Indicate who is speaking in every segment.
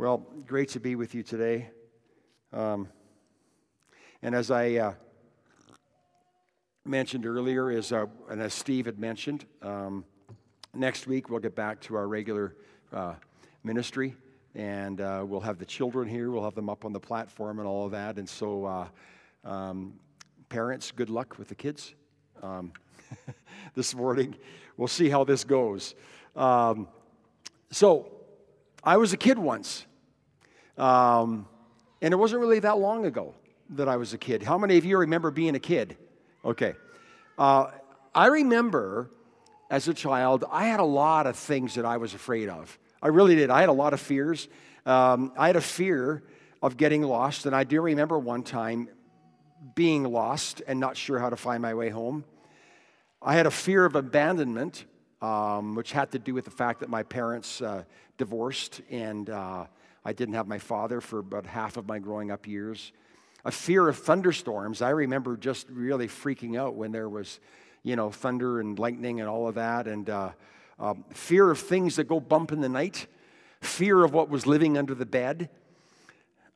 Speaker 1: Well, great to be with you today. Um, and as I uh, mentioned earlier, uh, and as Steve had mentioned, um, next week we'll get back to our regular uh, ministry, and uh, we'll have the children here. We'll have them up on the platform and all of that. And so, uh, um, parents, good luck with the kids um, this morning. We'll see how this goes. Um, so, I was a kid once. Um, and it wasn't really that long ago that I was a kid. How many of you remember being a kid? Okay. Uh, I remember as a child, I had a lot of things that I was afraid of. I really did. I had a lot of fears. Um, I had a fear of getting lost, and I do remember one time being lost and not sure how to find my way home. I had a fear of abandonment, um, which had to do with the fact that my parents uh, divorced and uh, I didn't have my father for about half of my growing up years. A fear of thunderstorms. I remember just really freaking out when there was, you know, thunder and lightning and all of that. And uh, uh, fear of things that go bump in the night. Fear of what was living under the bed.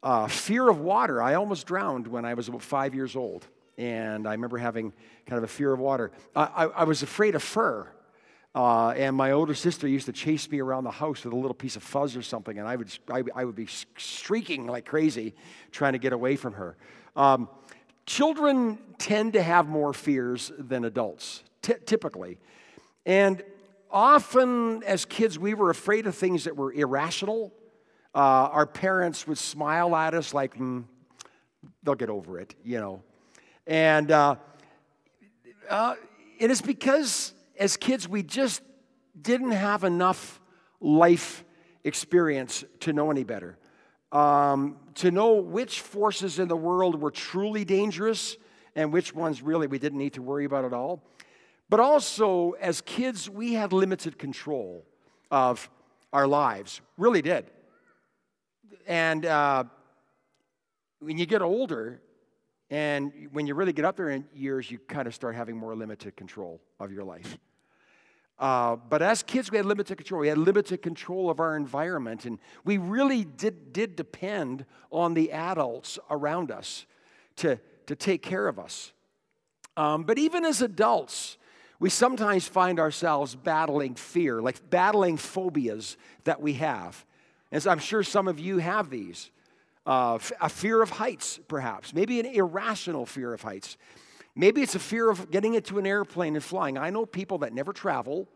Speaker 1: Uh, fear of water. I almost drowned when I was about five years old. And I remember having kind of a fear of water. I, I, I was afraid of fur. Uh, and my older sister used to chase me around the house with a little piece of fuzz or something, and I would, I, I would be streaking like crazy trying to get away from her. Um, children tend to have more fears than adults, t- typically. And often, as kids, we were afraid of things that were irrational. Uh, our parents would smile at us like, mm, they'll get over it, you know. And, uh, uh, and it's because as kids, we just didn't have enough life experience to know any better. Um, to know which forces in the world were truly dangerous and which ones really we didn't need to worry about at all. But also, as kids, we had limited control of our lives, really did. And uh, when you get older, and when you really get up there in years, you kind of start having more limited control of your life. Uh, but as kids, we had limited control. We had limited control of our environment, and we really did, did depend on the adults around us to, to take care of us. Um, but even as adults, we sometimes find ourselves battling fear, like battling phobias that we have. As I'm sure some of you have these. Uh, a fear of heights, perhaps, maybe an irrational fear of heights. Maybe it's a fear of getting into an airplane and flying. I know people that never travel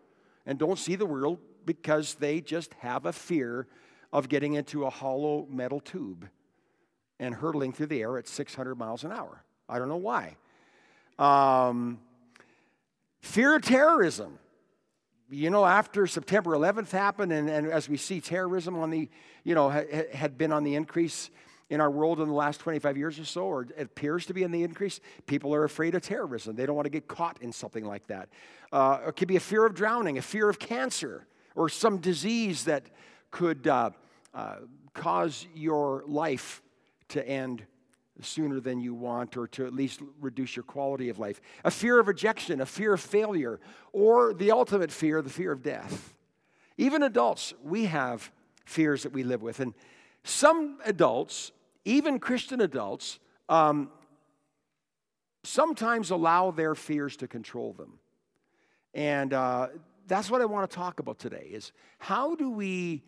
Speaker 1: and don't see the world because they just have a fear of getting into a hollow metal tube and hurtling through the air at 600 miles an hour. I don't know why. Um, fear of terrorism. You know, after September 11th happened, and, and as we see terrorism on the, you know, ha, had been on the increase in our world in the last 25 years or so, or it appears to be in the increase, people are afraid of terrorism. They don't want to get caught in something like that. Uh, it could be a fear of drowning, a fear of cancer, or some disease that could uh, uh, cause your life to end sooner than you want, or to at least reduce your quality of life. A fear of rejection, a fear of failure, or the ultimate fear, the fear of death. Even adults, we have fears that we live with. And some adults even Christian adults, um, sometimes allow their fears to control them. And uh, that's what I want to talk about today is how do we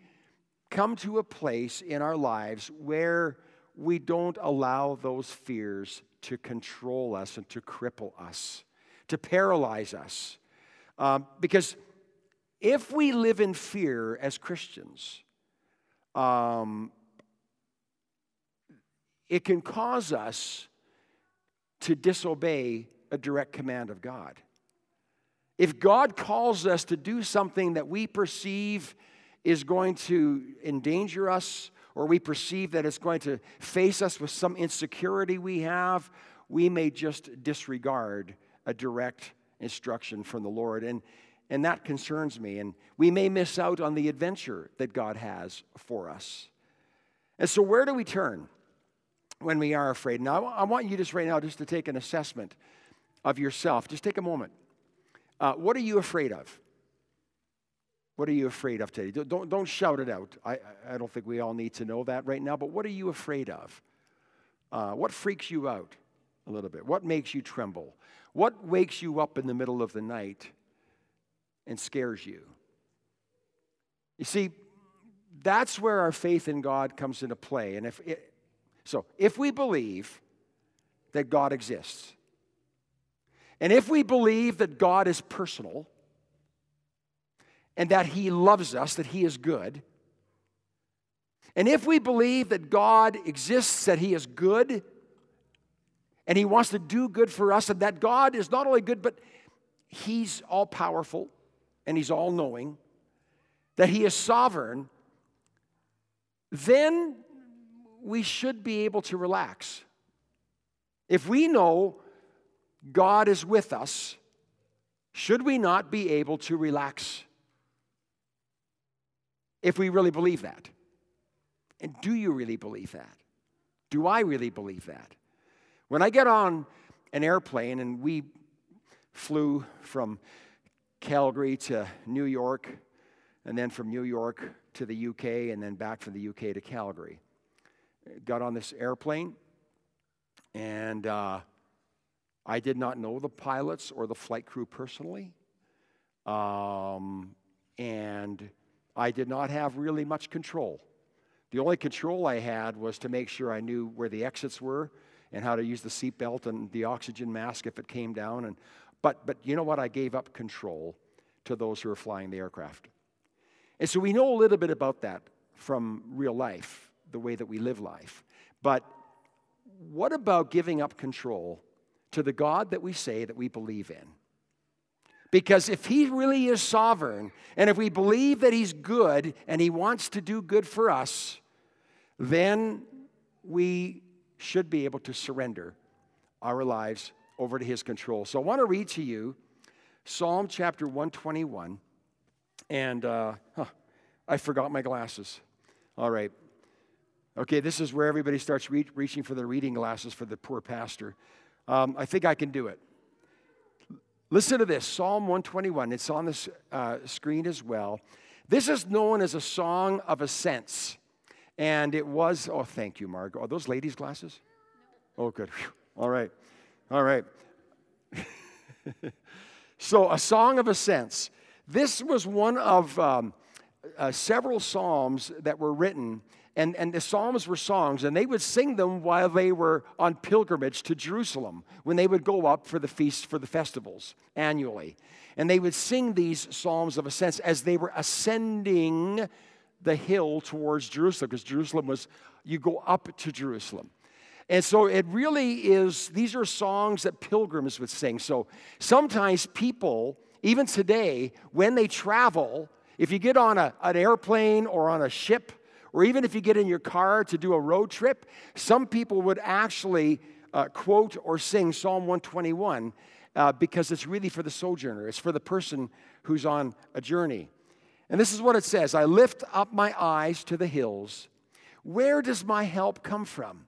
Speaker 1: come to a place in our lives where we don't allow those fears to control us and to cripple us, to paralyze us. Um, because if we live in fear as Christians, um, it can cause us to disobey a direct command of God. If God calls us to do something that we perceive is going to endanger us, or we perceive that it's going to face us with some insecurity we have, we may just disregard a direct instruction from the Lord. And, and that concerns me. And we may miss out on the adventure that God has for us. And so, where do we turn? when we are afraid. Now, I want you just right now just to take an assessment of yourself. Just take a moment. Uh, what are you afraid of? What are you afraid of today? Don't, don't shout it out. I, I don't think we all need to know that right now, but what are you afraid of? Uh, what freaks you out a little bit? What makes you tremble? What wakes you up in the middle of the night and scares you? You see, that's where our faith in God comes into play. And if it, so, if we believe that God exists, and if we believe that God is personal, and that He loves us, that He is good, and if we believe that God exists, that He is good, and He wants to do good for us, and that God is not only good, but He's all powerful and He's all knowing, that He is sovereign, then we should be able to relax. If we know God is with us, should we not be able to relax? If we really believe that. And do you really believe that? Do I really believe that? When I get on an airplane and we flew from Calgary to New York, and then from New York to the UK, and then back from the UK to Calgary. Got on this airplane, and uh, I did not know the pilots or the flight crew personally. Um, and I did not have really much control. The only control I had was to make sure I knew where the exits were and how to use the seatbelt and the oxygen mask if it came down. And, but, but you know what? I gave up control to those who were flying the aircraft. And so we know a little bit about that from real life, the way that we live life. But what about giving up control to the God that we say that we believe in? Because if He really is sovereign, and if we believe that He's good and He wants to do good for us, then we should be able to surrender our lives over to His control. So I want to read to you Psalm chapter 121. And uh, huh, I forgot my glasses. All right. Okay, this is where everybody starts re- reaching for their reading glasses for the poor pastor. Um, I think I can do it. Listen to this Psalm 121. It's on the uh, screen as well. This is known as a song of ascents. And it was, oh, thank you, Margot. Are those ladies' glasses? Oh, good. All right. All right. so, a song of ascents. This was one of um, uh, several psalms that were written, and, and the psalms were songs, and they would sing them while they were on pilgrimage to Jerusalem when they would go up for the feasts, for the festivals annually. And they would sing these psalms of ascents as they were ascending the hill towards Jerusalem, because Jerusalem was, you go up to Jerusalem. And so it really is, these are songs that pilgrims would sing. So sometimes people, even today, when they travel, if you get on a, an airplane or on a ship, or even if you get in your car to do a road trip, some people would actually uh, quote or sing Psalm 121 uh, because it's really for the sojourner, it's for the person who's on a journey. And this is what it says I lift up my eyes to the hills. Where does my help come from?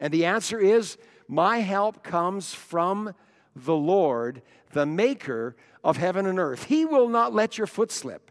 Speaker 1: And the answer is My help comes from the Lord, the maker of heaven and earth. He will not let your foot slip.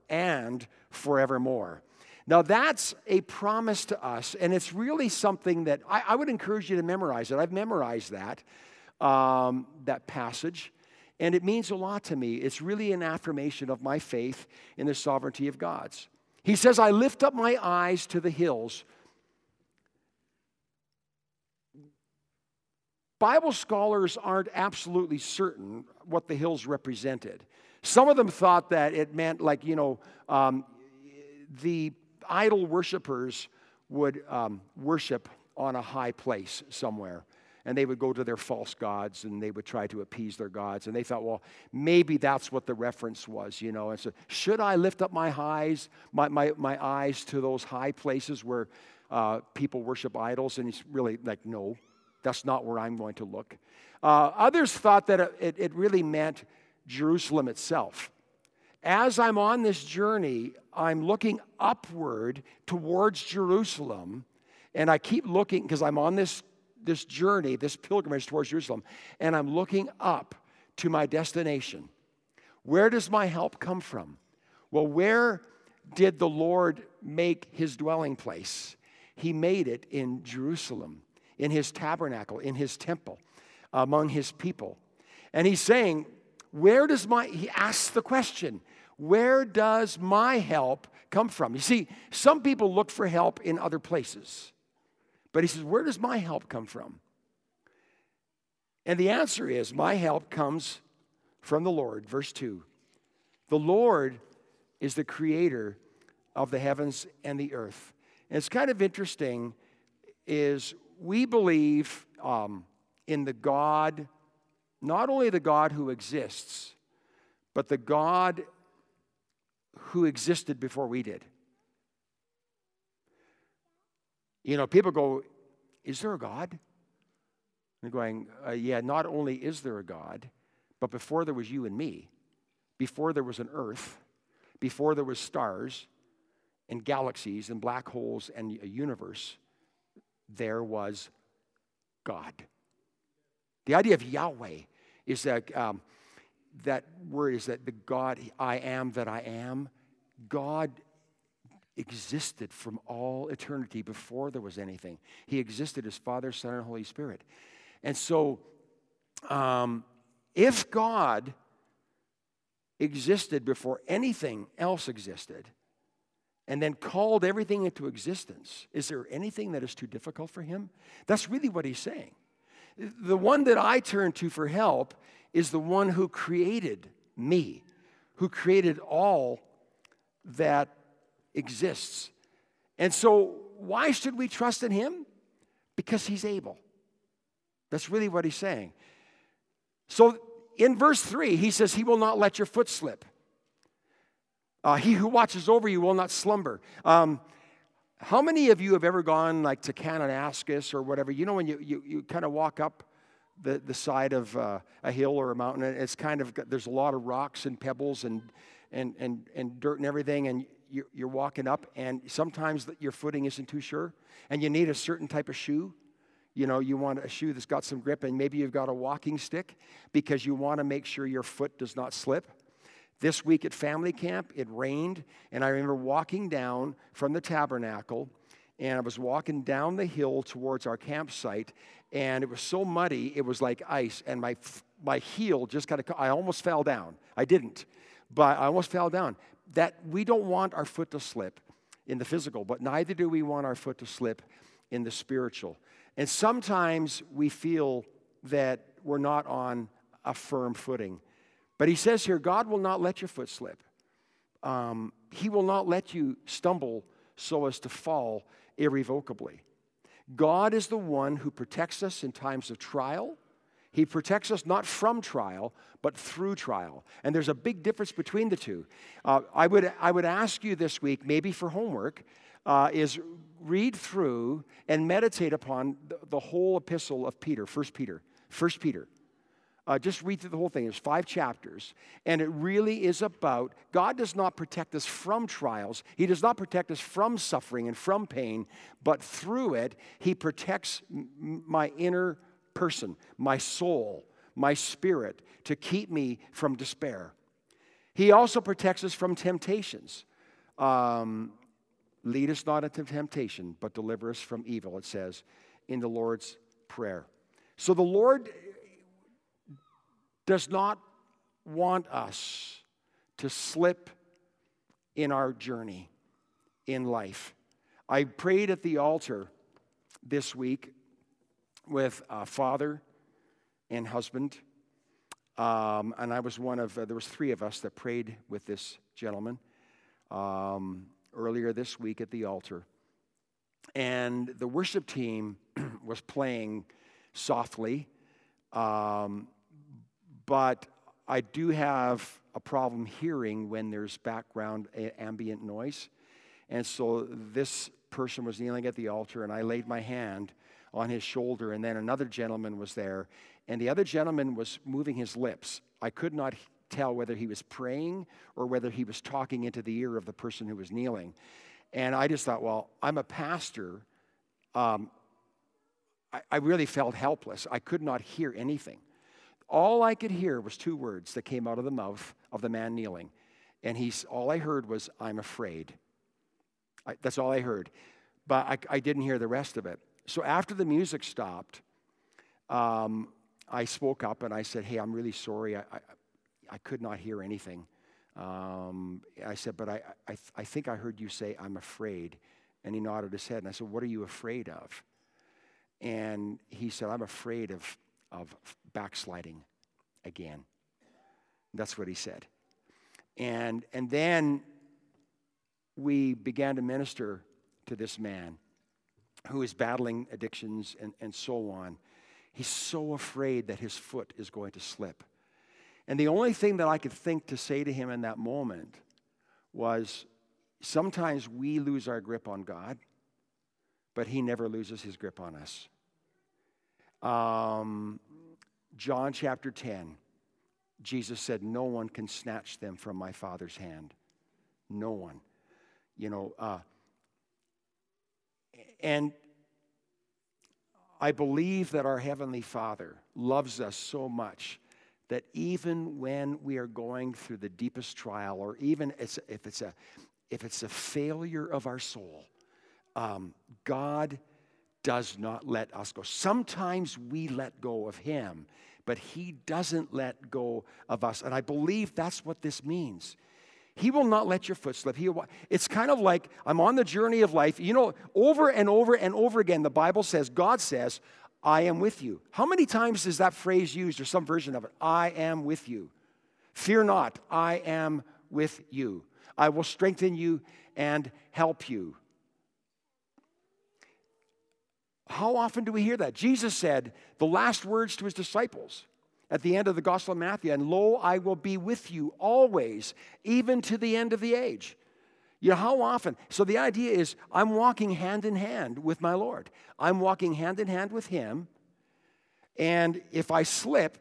Speaker 1: and forevermore. Now, that's a promise to us, and it's really something that I, I would encourage you to memorize it. I've memorized that, um, that passage, and it means a lot to me. It's really an affirmation of my faith in the sovereignty of God's. He says, I lift up my eyes to the hills. Bible scholars aren't absolutely certain what the hills represented. Some of them thought that it meant, like, you know, um, the idol worshippers would um, worship on a high place somewhere. and they would go to their false gods and they would try to appease their gods. And they thought, well, maybe that's what the reference was, you know. And so, should I lift up my eyes, my, my, my eyes to those high places where uh, people worship idols? And he's really like, no, that's not where I'm going to look. Uh, others thought that it, it really meant Jerusalem itself. As I'm on this journey, I'm looking upward towards Jerusalem, and I keep looking because I'm on this this journey, this pilgrimage towards Jerusalem, and I'm looking up to my destination. Where does my help come from? Well, where did the Lord make his dwelling place? He made it in Jerusalem, in his tabernacle, in his temple, among his people. And he's saying, Where does my, he asks the question, where does my help come from? You see, some people look for help in other places. But he says, Where does my help come from? And the answer is, My help comes from the Lord. Verse 2. The Lord is the creator of the heavens and the earth. And it's kind of interesting is we believe um, in the God, not only the God who exists, but the God who existed before we did. You know, people go, Is there a God? And going, uh, Yeah, not only is there a God, but before there was you and me, before there was an earth, before there was stars and galaxies and black holes and a universe, there was God. The idea of Yahweh is that um, that word is that the God I am that I am. God existed from all eternity before there was anything. He existed as Father, Son, and Holy Spirit. And so, um, if God existed before anything else existed, and then called everything into existence, is there anything that is too difficult for him? That's really what he's saying. The one that I turn to for help is the one who created me, who created all that exists. And so, why should we trust in him? Because he's able. That's really what he's saying. So, in verse 3, he says, He will not let your foot slip. Uh, he who watches over you will not slumber. Um, how many of you have ever gone like to Kananaskis or whatever? You know, when you, you, you kind of walk up the, the side of uh, a hill or a mountain, it's kind of, there's a lot of rocks and pebbles and, and, and, and dirt and everything, and you're, you're walking up, and sometimes your footing isn't too sure, and you need a certain type of shoe. You know, you want a shoe that's got some grip, and maybe you've got a walking stick because you want to make sure your foot does not slip. This week at family camp, it rained, and I remember walking down from the tabernacle, and I was walking down the hill towards our campsite, and it was so muddy, it was like ice, and my, my heel just kind of, I almost fell down. I didn't, but I almost fell down that we don't want our foot to slip in the physical, but neither do we want our foot to slip in the spiritual. And sometimes we feel that we're not on a firm footing. But he says here, God will not let your foot slip. Um, he will not let you stumble so as to fall irrevocably. God is the one who protects us in times of trial he protects us not from trial, but through trial. And there's a big difference between the two. Uh, I, would, I would ask you this week, maybe for homework, uh, is read through and meditate upon the, the, whole epistle of Peter, First Peter. First Peter. Uh, just read through the whole thing. There's five chapters. And it really is about God does not protect us from trials, He does not protect us from suffering and from pain, but through it, He protects m- my inner person, my soul, my spirit, to keep me from despair. He also protects us from temptations. Um, lead us not into temptation, but deliver us from evil, it says in the Lord's Prayer. So the Lord does not want us to slip in our journey in life. I prayed at the altar this week with a father and husband. Um, and I was one of, uh, there was three of us that prayed with this gentleman um, earlier this week at the altar. And the worship team was playing softly. Um, but I do have a problem hearing when there's background ambient noise. And so this person was kneeling at the altar, and I laid my hand on his shoulder, and then another gentleman was there, and the other gentleman was moving his lips. I could not tell whether he was praying or whether he was talking into the ear of the person who was kneeling. And I just thought, well, I'm a pastor. Um, I, I really felt helpless. I could not hear anything. All I could hear was two words that came out of the mouth of the man kneeling. And he's, all I heard was, I'm afraid. I, that's all I heard. But I, I, didn't hear the rest of it. So after the music stopped, um, I spoke up and I said, Hey, I'm really sorry. I, I, I could not hear anything. Um, I said, But I, I, I think I heard you say, I'm afraid. And he nodded his head. And I said, What are you afraid of? And he said, I'm afraid of, of backsliding again. That's what he said. And, and then we began to minister to this man who is battling addictions and, and so on. He's so afraid that his foot is going to slip. And the only thing that I could think to say to him in that moment was sometimes we lose our grip on God, but he never loses his grip on us. Um, John chapter 10, Jesus said, No one can snatch them from my Father's hand. No one. You know, uh, and I believe that our Heavenly Father loves us so much that even when we are going through the deepest trial, or even if it's a, if it's a failure of our soul, um, God does not let us go. Sometimes we let go of Him, but He doesn't let go of us. And I believe that's what this means. He will not let your foot slip. He, will, it's kind of like I'm on the journey of life. You know, over and over and over again, the Bible says, God says, I am with you. How many times is that phrase used or some version of it? I am with you. Fear not, I am with you. I will strengthen you and help you. How often do we hear that? Jesus said the last words to his disciples at the end of the Gospel of Matthew, and lo, I will be with you always, even to the end of the age. You know, how often? So the idea is I'm walking hand in hand with my Lord. I'm walking hand in hand with Him. And if I slip,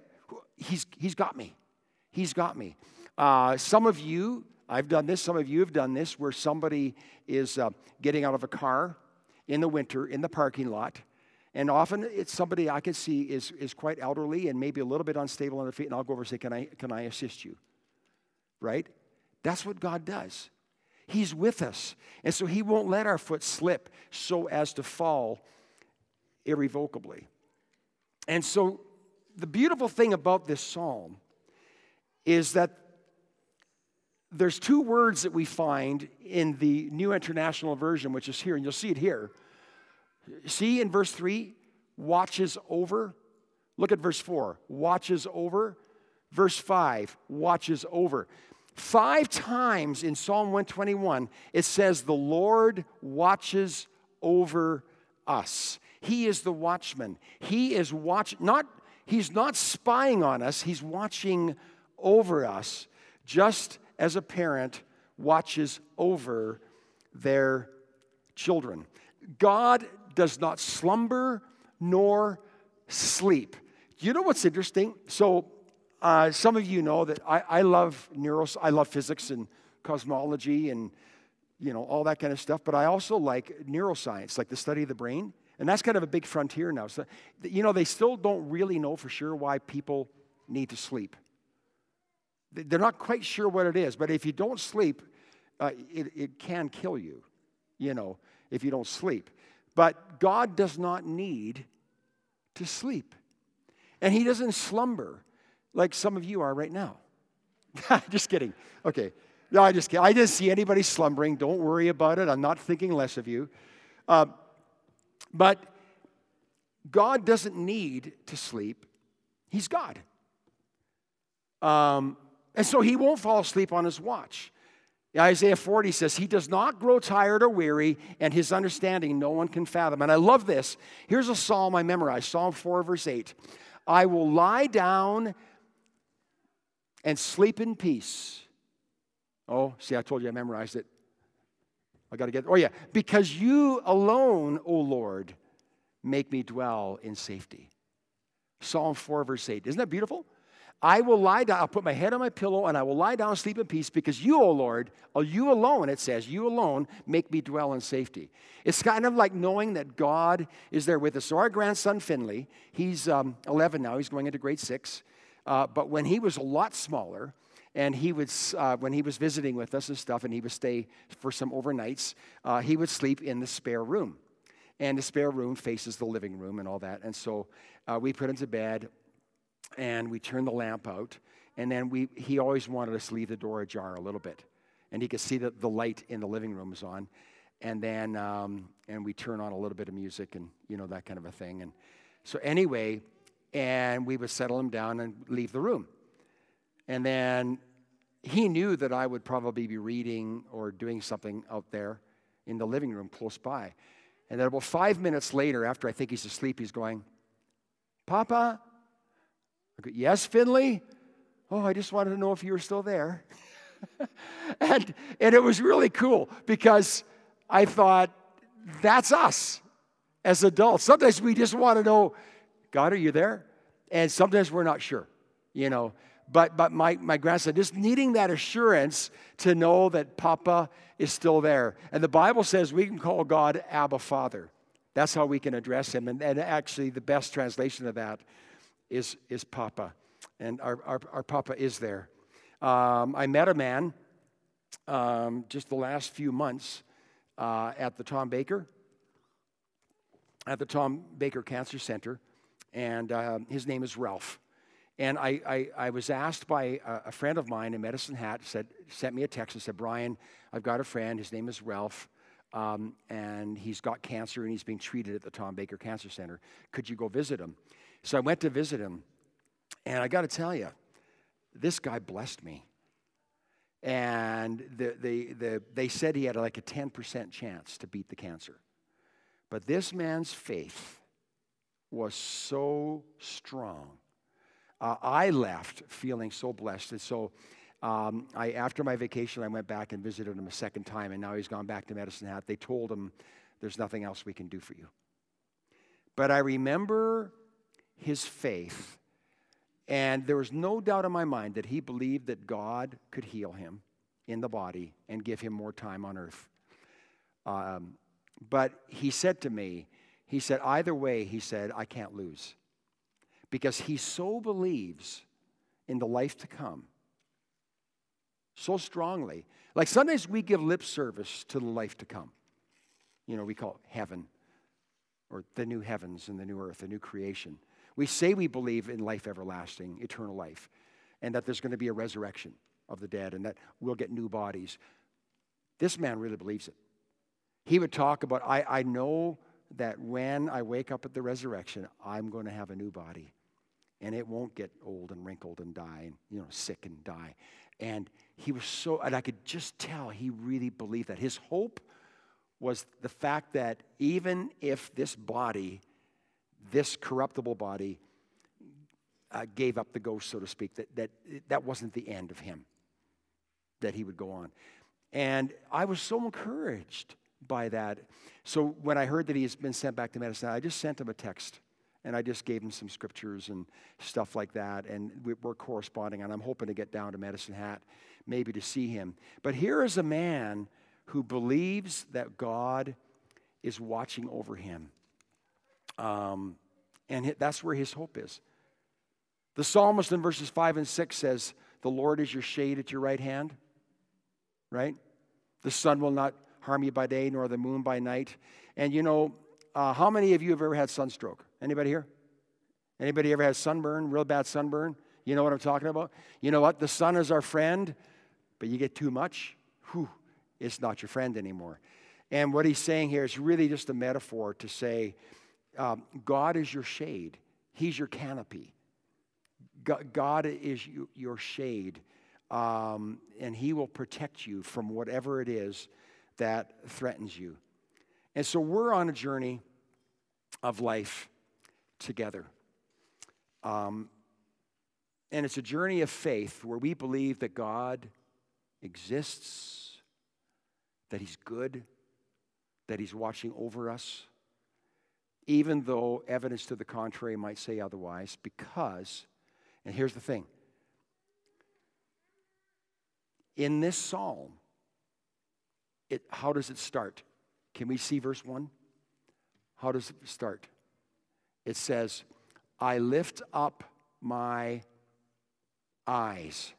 Speaker 1: He's, he's got me. He's got me. Uh, some of you, I've done this, some of you have done this, where somebody is uh, getting out of a car in the winter in the parking lot and often it's somebody I can see is, is quite elderly and maybe a little bit unstable on their feet, and I'll go over and say, Can I, can I assist you? Right? That's what God does. He's with us. And so He won't let our foot slip so as to fall irrevocably. And so the beautiful thing about this psalm is that there's two words that we find in the New International Version, which is here, and you'll see it here. See in verse 3, watches over. Look at verse 4, watches over. Verse 5, watches over. Five times in Psalm 121, it says, The Lord watches over us. He is the watchman. He is watch not he's not spying on us, he's watching over us, just as a parent watches over their children. God does not slumber nor sleep. You know what's interesting? So, uh, some of you know that I, I love neuros, I love physics and cosmology and you know all that kind of stuff. But I also like neuroscience, like the study of the brain, and that's kind of a big frontier now. So, you know, they still don't really know for sure why people need to sleep. They're not quite sure what it is, but if you don't sleep, uh, it, it can kill you. You know, if you don't sleep. But God does not need to sleep. And He doesn't slumber like some of you are right now. just kidding. Okay. No, I just kidding. I didn't see anybody slumbering. Don't worry about it. I'm not thinking less of you. Uh, but God doesn't need to sleep. He's God. Um, and so he won't fall asleep on his watch. Isaiah 40 says, He does not grow tired or weary, and his understanding no one can fathom. And I love this. Here's a psalm I memorized Psalm 4, verse 8. I will lie down and sleep in peace. Oh, see, I told you I memorized it. I got to get, oh yeah, because you alone, O Lord, make me dwell in safety. Psalm 4, verse 8. Isn't that beautiful? I will lie down, I'll put my head on my pillow, and I will lie down and sleep in peace because you, O Lord, or you alone, it says, you alone make me dwell in safety. It's kind of like knowing that God is there with us. So, our grandson Finley, he's um, 11 now, he's going into grade six. Uh, but when he was a lot smaller, and he would, uh, when he was visiting with us and stuff, and he would stay for some overnights, uh, he would sleep in the spare room. And the spare room faces the living room and all that. And so uh, we put him to bed and we turned the lamp out. And then we, he always wanted us to leave the door ajar a little bit. And he could see that the light in the living room was on. And then, um, and we turn on a little bit of music and, you know, that kind of a thing. And so, anyway, and we would settle him down and leave the room. And then he knew that I would probably be reading or doing something out there in the living room close by. And then about five minutes later, after I think he's asleep, he's going, Papa, Go, yes, Finley? Oh, I just wanted to know if you were still there. and, and it was really cool because I thought, that's us as adults. Sometimes we just want to know, God, are you there? And sometimes we're not sure, you know. But, but my, my grandson, just needing that assurance to know that Papa is still there. And the Bible says we can call God Abba Father. That's how we can address him. And, and actually, the best translation of that is, is Papa. And our, our, our Papa is there. Um, I met a man um, just the last few months uh, at the Tom Baker, at the Tom Baker Cancer Center, and uh, his name is Ralph. And I, I, I was asked by a, friend of mine in Medicine Hat, said, sent me a text and said, Brian, I've got a friend, his name is Ralph, um, and he's got cancer and he's being treated at the Tom Baker Cancer Center. Could you go visit him? So I went to visit him, and I got to tell you, this guy blessed me. And the, the, the, they said he had like a 10% chance to beat the cancer. But this man's faith was so strong. Uh, I left feeling so blessed. And so um, I, after my vacation, I went back and visited him a second time, and now he's gone back to Medicine Hat. They told him, There's nothing else we can do for you. But I remember his faith. And there was no doubt in my mind that he believed that God could heal him in the body and give him more time on earth. Um, but he said to me, he said, either way, he said, I can't lose. Because he so believes in the life to come so strongly. Like sometimes we give lip service to the life to come. You know, we call it heaven or the new heavens and the new earth, the new creation. We say we believe in life everlasting, eternal life, and that there's going to be a resurrection of the dead and that we'll get new bodies. This man really believes it. He would talk about, I, I know that when I wake up at the resurrection, I'm going to have a new body. And it won't get old and wrinkled and die and, you know, sick and die. And he was so, and I could just tell he really believed that. His hope was the fact that even if this body this corruptible body uh, gave up the ghost, so to speak, that, that that wasn't the end of him, that he would go on. And I was so encouraged by that. So when I heard that he has been sent back to medicine, I just sent him a text and I just gave him some scriptures and stuff like that. And we're corresponding, and I'm hoping to get down to Medicine Hat maybe to see him. But here is a man who believes that God is watching over him um, and that's where his hope is. The psalmist in verses 5 and 6 says, The Lord is your shade at your right hand, right? The sun will not harm you by day, nor the moon by night. And you know, uh, how many of you have ever had sunstroke? Anybody here? Anybody ever had sunburn, real bad sunburn? You know what I'm talking about? You know what? The sun is our friend, but you get too much, whew, it's not your friend anymore. And what he's saying here is really just a metaphor to say, um, God is your shade, He's your canopy. God is your shade um, and He will protect you from whatever it is that threatens you. And so we're on a journey of life together. Um, and it's a journey of faith where we believe that God exists, that He's good, that He's watching over us, even though evidence to the contrary might say otherwise, because, and here's the thing in this psalm, it, how does it start? Can we see verse 1? How does it start? It says, I lift up my eyes.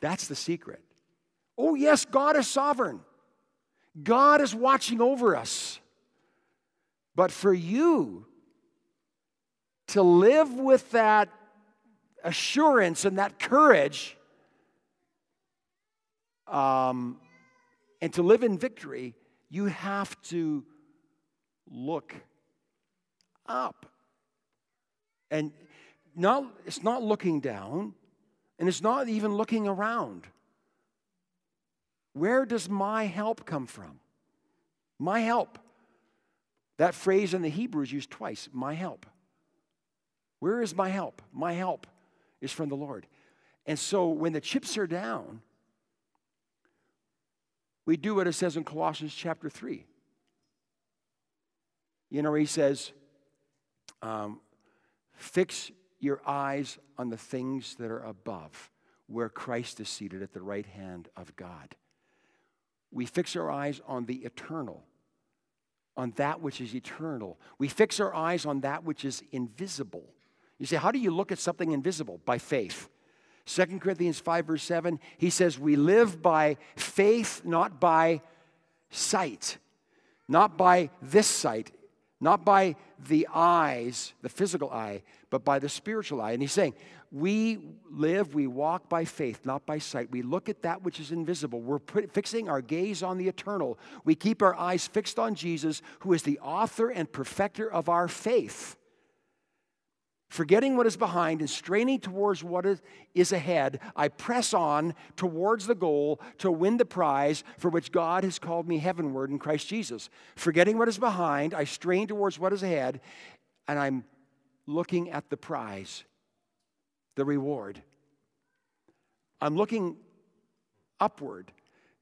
Speaker 1: That's the secret. Oh, yes, God is sovereign. God is watching over us. But for you to live with that assurance and that courage um, and to live in victory, you have to look up. And not, it's not looking down, and it's not even looking around. Where does my help come from? My help. That phrase in the Hebrew is used twice my help. Where is my help? My help is from the Lord. And so when the chips are down, we do what it says in Colossians chapter 3. You know, he says, um, Fix your eyes on the things that are above, where Christ is seated at the right hand of God. We fix our eyes on the eternal, on that which is eternal. We fix our eyes on that which is invisible. You say, how do you look at something invisible? By faith. 2 Corinthians 5, verse 7, he says, We live by faith, not by sight, not by this sight, not by the eyes, the physical eye, but by the spiritual eye. And he's saying, we live, we walk by faith, not by sight. We look at that which is invisible. We're put, fixing our gaze on the eternal. We keep our eyes fixed on Jesus, who is the author and perfecter of our faith forgetting what is behind and straining towards what is ahead, I press on towards the goal to win the prize for which God has called me heavenward in Christ Jesus. Forgetting what is behind, I strain towards what is ahead, and I'm looking at the prize, the reward. I'm looking upward,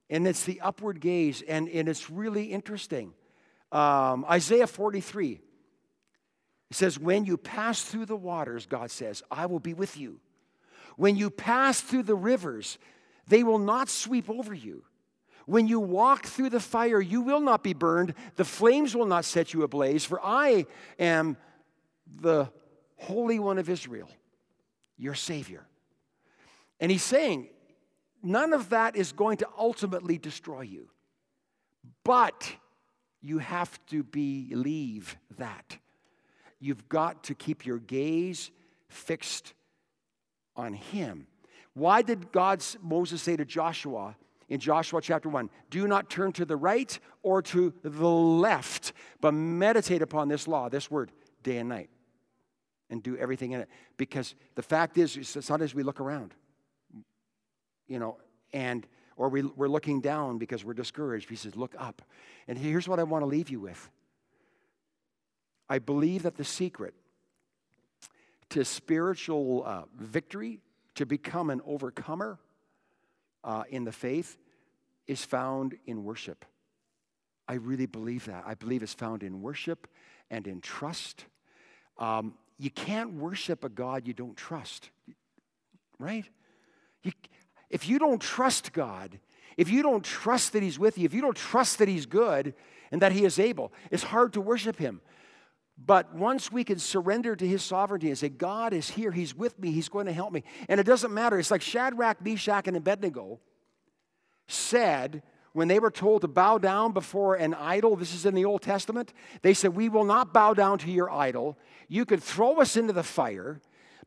Speaker 1: and it's the upward gaze, and, and it's really interesting. Um, Isaiah 43. He says, When you pass through the waters, God says, I will be with you. When you pass through the rivers, they will not sweep over you. When you walk through the fire, you will not be burned. The flames will not set you ablaze, for I am the Holy One of Israel, your Savior. And he's saying, none of that is going to ultimately destroy you. But you have to believe that. You've got to keep your gaze fixed on Him. Why did God, Moses say to Joshua in Joshua chapter 1, do not turn to the right or to the left, but meditate upon this law, this word, day and night, and do everything in it? Because the fact is, sometimes we look around, you know, and or we, we're looking down because we're discouraged. He says, look up. And here's what I want to leave you with I believe that the secret to spiritual uh, victory, to become an overcomer uh, in the faith, is found in worship. I really believe that. I believe it's found in worship and in trust. Um, you can't worship a God you don't trust, right? You, if you don't trust God, if you don't trust that He's with you, if you don't trust that He's good and that He is able, it's hard to worship Him. But once we can surrender to his sovereignty and say, God is here, he's with me, he's going to help me. And it doesn't matter. It's like Shadrach, Meshach, and Abednego said when they were told to bow down before an idol, this is in the Old Testament, they said, We will not bow down to your idol. You could throw us into the fire,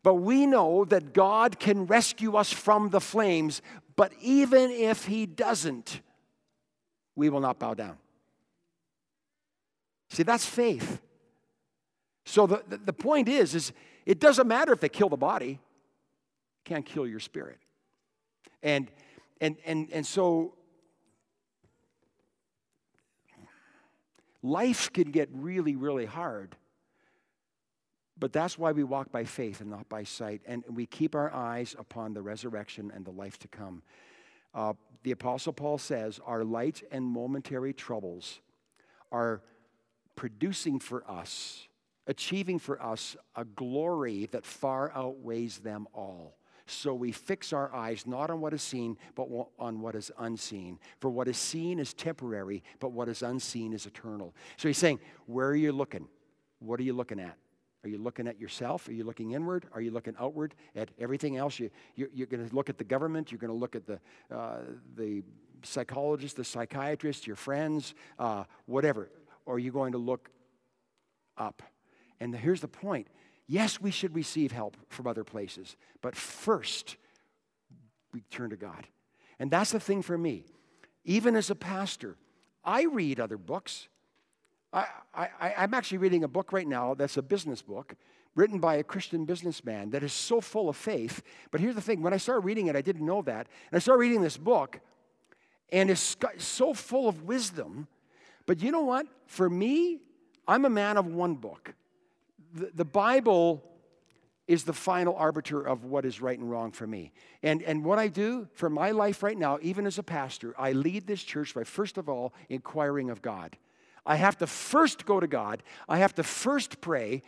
Speaker 1: but we know that God can rescue us from the flames. But even if he doesn't, we will not bow down. See, that's faith. So the, the point is, is It doesn't matter if they kill the body, can't kill your spirit. And and and and so life can get really, really hard. But that's why we walk by faith and not by sight. And we keep our eyes upon the resurrection and the life to come. Uh, the Apostle Paul says, Our light and momentary troubles are producing for us, achieving for us a glory that far outweighs them all. So we fix our eyes not on what is seen, but on what is unseen. For what is seen is temporary, but what is unseen is eternal. So he's saying, Where are you looking? What are you looking at? Are you looking at yourself? Are you looking inward? Are you looking outward at everything else? You, you're, you're going to look at the government. You're going to look at the, uh, the psychologist, the psychiatrist, your friends, uh, whatever. Or are you going to look up? And here's the point yes, we should receive help from other places, but first, we turn to God. And that's the thing for me. Even as a pastor, I read other books. I, I, I'm actually reading a book right now that's a business book written by a Christian businessman that is so full of faith. But here's the thing when I started reading it, I didn't know that. And I started reading this book, and it's so full of wisdom. But you know what? For me, I'm a man of one book. The, the Bible is the final arbiter of what is right and wrong for me. And, and what I do for my life right now, even as a pastor, I lead this church by first of all inquiring of God. I have to first go to God. I have to first pray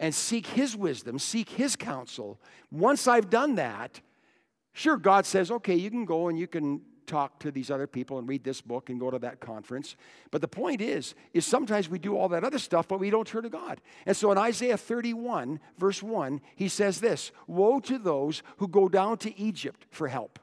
Speaker 1: and seek His wisdom, seek His counsel. Once I've done that, sure, God says, okay, you can go and you can talk to these other people and read this book and go to that conference. But the point is, is sometimes we do all that other stuff, but we don't turn to God. And so in Isaiah 31, verse 1, he says this Woe to those who go down to Egypt for help,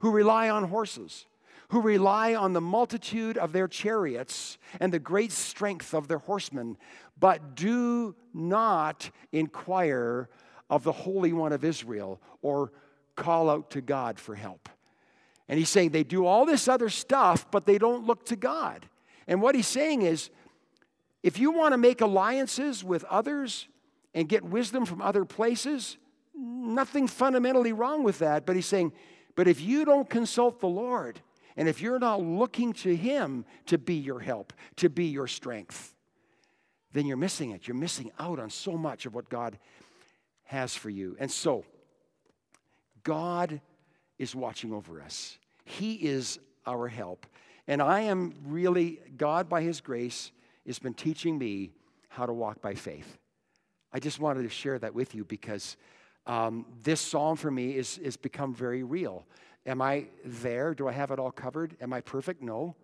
Speaker 1: who rely on horses who rely on the multitude of their chariots and the great strength of their horsemen, but do not inquire of the Holy One of Israel or call out to God for help. And he's saying they do all this other stuff, but they don't look to God. And what he's saying is if you want to make alliances with others and get wisdom from other places, nothing fundamentally wrong with that. But he's saying, but if you don't consult the Lord, and if you're not looking to Him to be your help, to be your strength, then you're missing it. You're missing out on so much of what God has for you. And so, God is watching over us, He is our help. And I am really, God, by His grace, has been teaching me how to walk by faith. I just wanted to share that with you because um, this psalm for me is, is become very real. Am I there? Do I have it all covered? Am I perfect? No.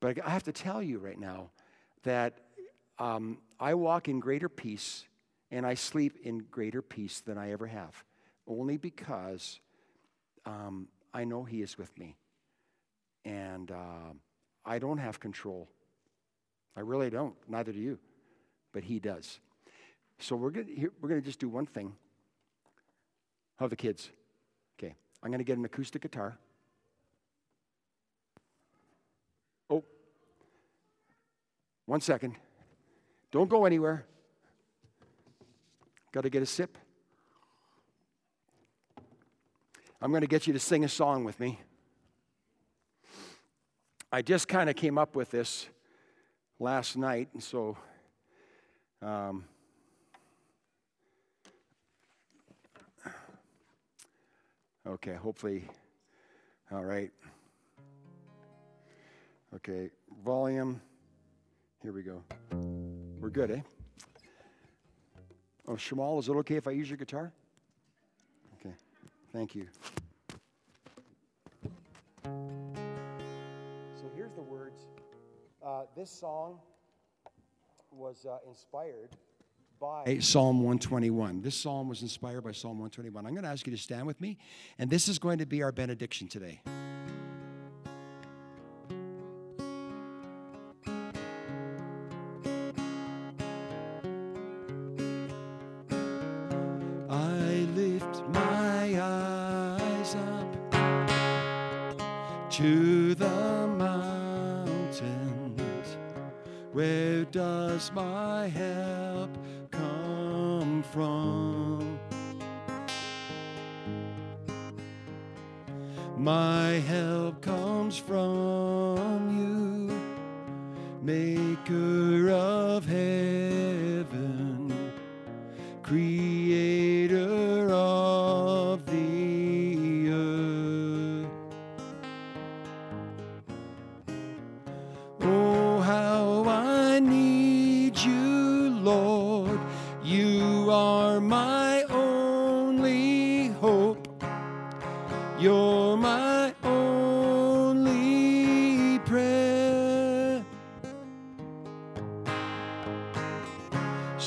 Speaker 1: But I have to tell you right now that um, I walk in greater peace and I sleep in greater peace than I ever have, only because um, I know He is with me. And uh, I don't have control. I really don't. Neither do you. But He does. So we're going we're to just do one thing. How are the kids? Okay, I'm going to get an acoustic guitar. Oh, one second. Don't go anywhere. Got to get a sip. I'm going to get you to sing a song with me. I just kind of came up with this last night, and so um, Okay, hopefully, all right. Okay, volume. Here we go. We're good, eh? Oh, Shamal, is it okay if I use your guitar? Thank you. So here's the words. Uh, this song was uh, inspired by Psalm 121. This psalm was inspired by Psalm 121. I'm going to ask you to stand with me, and this is going to be our benediction today.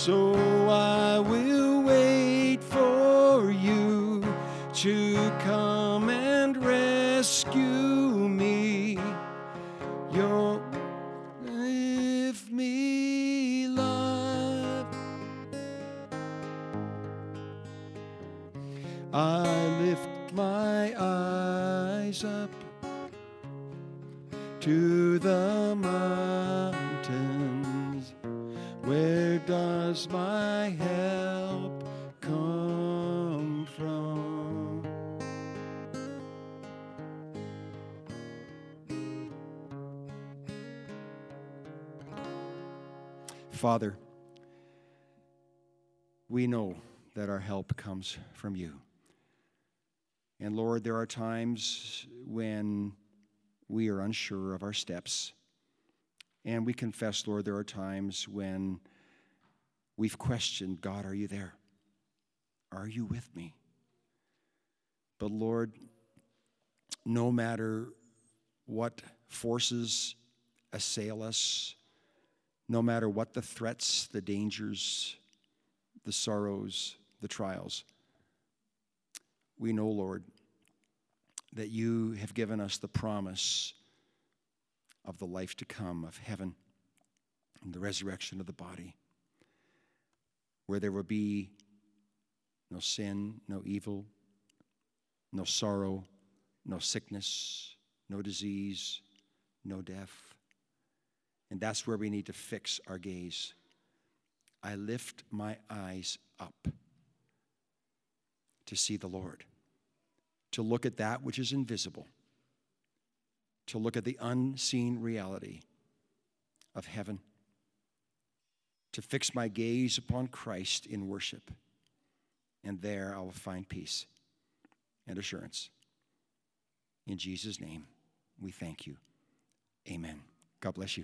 Speaker 2: So
Speaker 1: that our help comes from you. And Lord, there are times when we are unsure of our steps. And we confess, Lord, there are times when we've questioned God, are you there? Are you with me? But Lord, no matter what forces assail us, no matter what the threats, the dangers, the sorrows, the trials, we know, Lord, that you have given us the promise of the life to come, of heaven, and the resurrection of the body, where there will be no sin, no evil, no sorrow, no sickness, no disease, no death. And that's where we need to fix our gaze. I lift my eyes up to see the Lord, to look at that which is invisible, to look at the unseen reality of heaven, to fix my gaze upon Christ in worship. And there I will find peace and assurance. In Jesus' name, we thank you. Amen. God bless you.